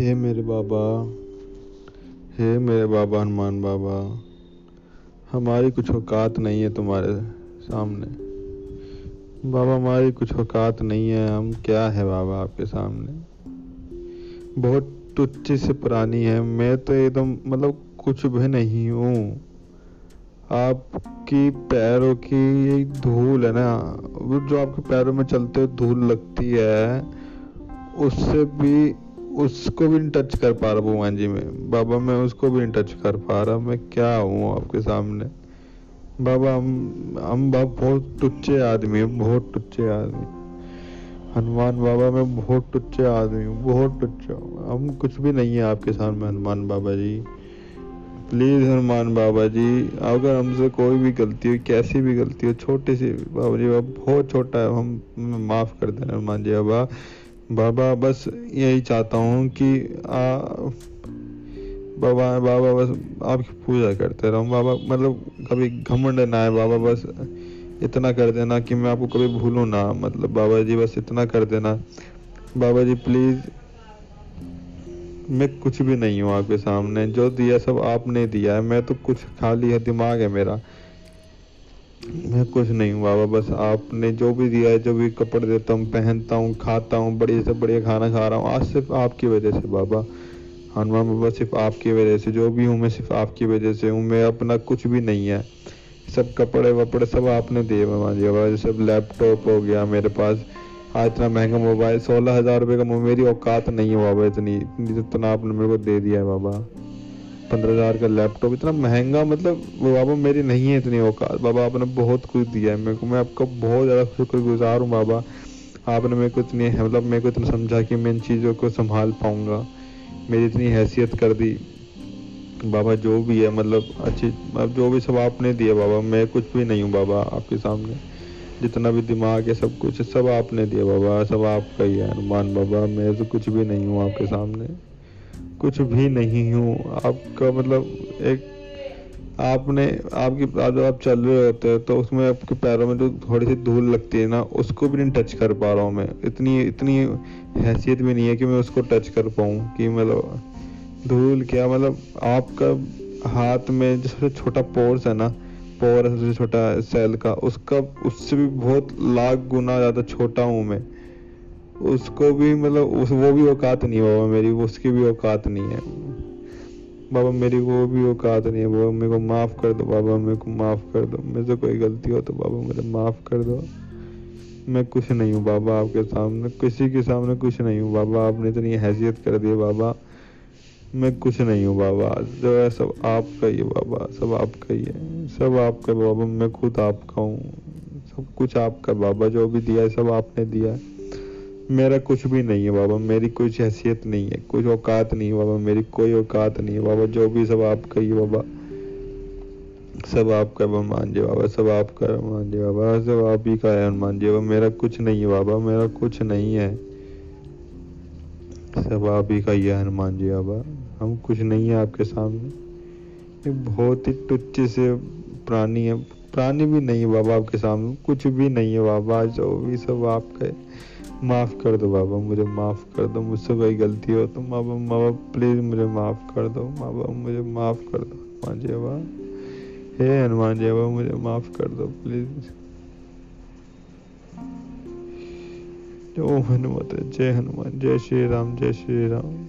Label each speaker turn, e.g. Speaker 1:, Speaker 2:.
Speaker 1: बाबा, हे मेरे बाबा हनुमान बाबा। हमारी कुछ औकात नहीं है तुम्हारे सामने। बाबा, हमारी कुछ औकात नहीं है। हम क्या है बाबा आपके सामने? बहुत तुच्छ से पुरानी है। मैं तो एकदम मतलब कुछ भी नहीं हूँ। आपकी पैरों की ये धूल है ना? वो जो आपके पैरों में चलते धूल लगती है, उससे भी उसको भी नहीं टच कर पा रहा भगवान जी में। बाबा, मैं उसको भी नहीं टच कर पा रहा। मैं क्या हूँ आपके सामने? बाबा, हम हम बाबा बहुत टुच्चे आदमी है, बहुत टुच्चे आदमी। हनुमान बाबा, मैं बहुत टुच्चे आदमी हूँ, बहुत टुच्चे हम कुछ भी नहीं है आपके सामने, हनुमान बाबा जी। प्लीज़ हनुमान बाबा जी, अगर हमसे कोई भी गलती हो कैसी भी गलती हो छोटी सी बाबा जी, बाबा बहुत छोटा है हम माफ़ कर देना हनुमान जी बाबा। बाबा बस यही चाहता हूँ कि आ, बाबा बाबा बस आपकी पूजा करते रहूँ। बाबा मतलब कभी घमंड ना है बाबा बस इतना कर देना कि मैं आपको कभी भूलूँ ना। मतलब बाबा जी बस इतना कर देना। बाबा जी प्लीज़ मैं कुछ भी नहीं हूँ आपके सामने। जो दिया सब आपने दिया है। मैं तो कुछ खाली है दिमाग है मेरा। मैं कुछ नहीं हूँ बाबा, बस आपने जो भी दिया है, जो भी कपड़े देता हूँ, पहनता हूँ, खाता हूँ, बढ़िया से बढ़िया खाना खा रहा हूँ, आज सिर्फ़ आपकी वजह से, बाबा। हनुमान बाबा, सिर्फ़ आपकी वजह से, जो भी हूँ मैं, सिर्फ़ आपकी वजह से हूँ, मैं अपना कुछ भी नहीं है। सब कपड़े वपड़े सब आपने दिए, बाबा जी, बाबा सब लैपटॉप हो गया मेरे पास। आज इतना महँगा मोबाइल, सोलह हज़ार रुपये का मेरी औकात नहीं है, बाबा, इतनी, जितना आपने मेरे को दे दिया है, बाबा। पंद्रह हज़ार का लैपटॉप इतना महँगा मतलब बाबा मेरी नहीं है इतनी औकात। बाबा आपने बहुत कुछ दिया है, मेरे को, मैं आपका बहुत ज़्यादा शुक्रगुजार हूँ बाबा। आपने मेरे को इतनी मतलब मेरे को इतना समझा कि मैं इन चीज़ों को संभाल पाऊँगा। मेरी इतनी हैसियत कर दी। बाबा जो भी है मतलब अच्छी, अब जो भी सब आपने दिया बाबा, मैं कुछ भी नहीं हूँ बाबा आपके सामने। जितना भी दिमाग है, सब कुछ, सब आपने दिया बाबा, सब आपका ही है, हनुमान बाबा, मैं तो कुछ भी नहीं हूँ आपके सामने। कुछ भी नहीं हूँ। आपका मतलब एक आपने आपकी जब आप चल रहे होते हैं तो उसमें आपके पैरों में जो थोड़ी सी धूल लगती है ना, उसको भी नहीं टच कर पा रहा हूँ मैं। इतनी इतनी हैसियत भी नहीं है कि मैं उसको टच कर पाऊँ, कि मतलब धूल क्या मतलब आपका हाथ में जो सबसे छोटा पोर्स है ना पोर है सबसे छोटा सेल का, उसका, उससे भी बहुत लाख गुना ज़्यादा छोटा हूँ मैं। उसको भी मतलब उस, वो भी औकात नहीं है बाबा मेरी, उसकी भी औकात नहीं है। बाबा मेरी वो भी औकात नहीं है, बाबा मेरे को माफ़ कर दो, बाबा मेरे को माफ़ कर दो। मेरे से कोई गलती हो तो बाबा मुझे माफ़ कर दो। मैं कुछ नहीं हूँ बाबा आपके सामने, किसी के सामने कुछ नहीं हूँ बाबा, आपने इतनी हैसियत कर दी है बाबा। मैं कुछ नहीं हूँ बाबा, जो है सब आपका ही है बाबा, सब आपका ही है, सब आपका बाबा, मैं खुद आपका हूँ। सब कुछ आपका बाबा, जो भी दिया है सब आपने दिया है। मेरा कुछ भी नहीं है बाबा, मेरी कोई हैसियत नहीं है कुछ औकात नहीं है बाबा, मेरी कोई औकात नहीं है बाबा, जो भी सब आपका ही बाबा। सब आपका हनुमान जी बाबा, सब आपका हनुमान जी बाबा, सब आप ही का है हनुमान जी बाबा, मेरा कुछ नहीं है बाबा, मेरा कुछ नहीं है। सब आप ही का ही है हनुमान जी बाबा, हम कुछ नहीं है आपके सामने। एक बहुत ही टुच्चे से प्राणी है, प्राणी भी नहीं है बाबा आपके सामने, कुछ भी नहीं है बाबा, जो भी सब आपका है। माफ़ कर दो बाबा, मुझे माफ़ कर दो, मुझसे कोई गलती हो तो बाबा बाबा प्लीज़ मुझे माफ़ कर दो, बाबा, मुझे माफ़ कर दो। हनुमान जी बाबा, हे हनुमान जी बाबा, मुझे माफ़ कर दो प्लीज़ ओ हनुमत, जय हनुमान, जय श्री राम, जय श्री राम।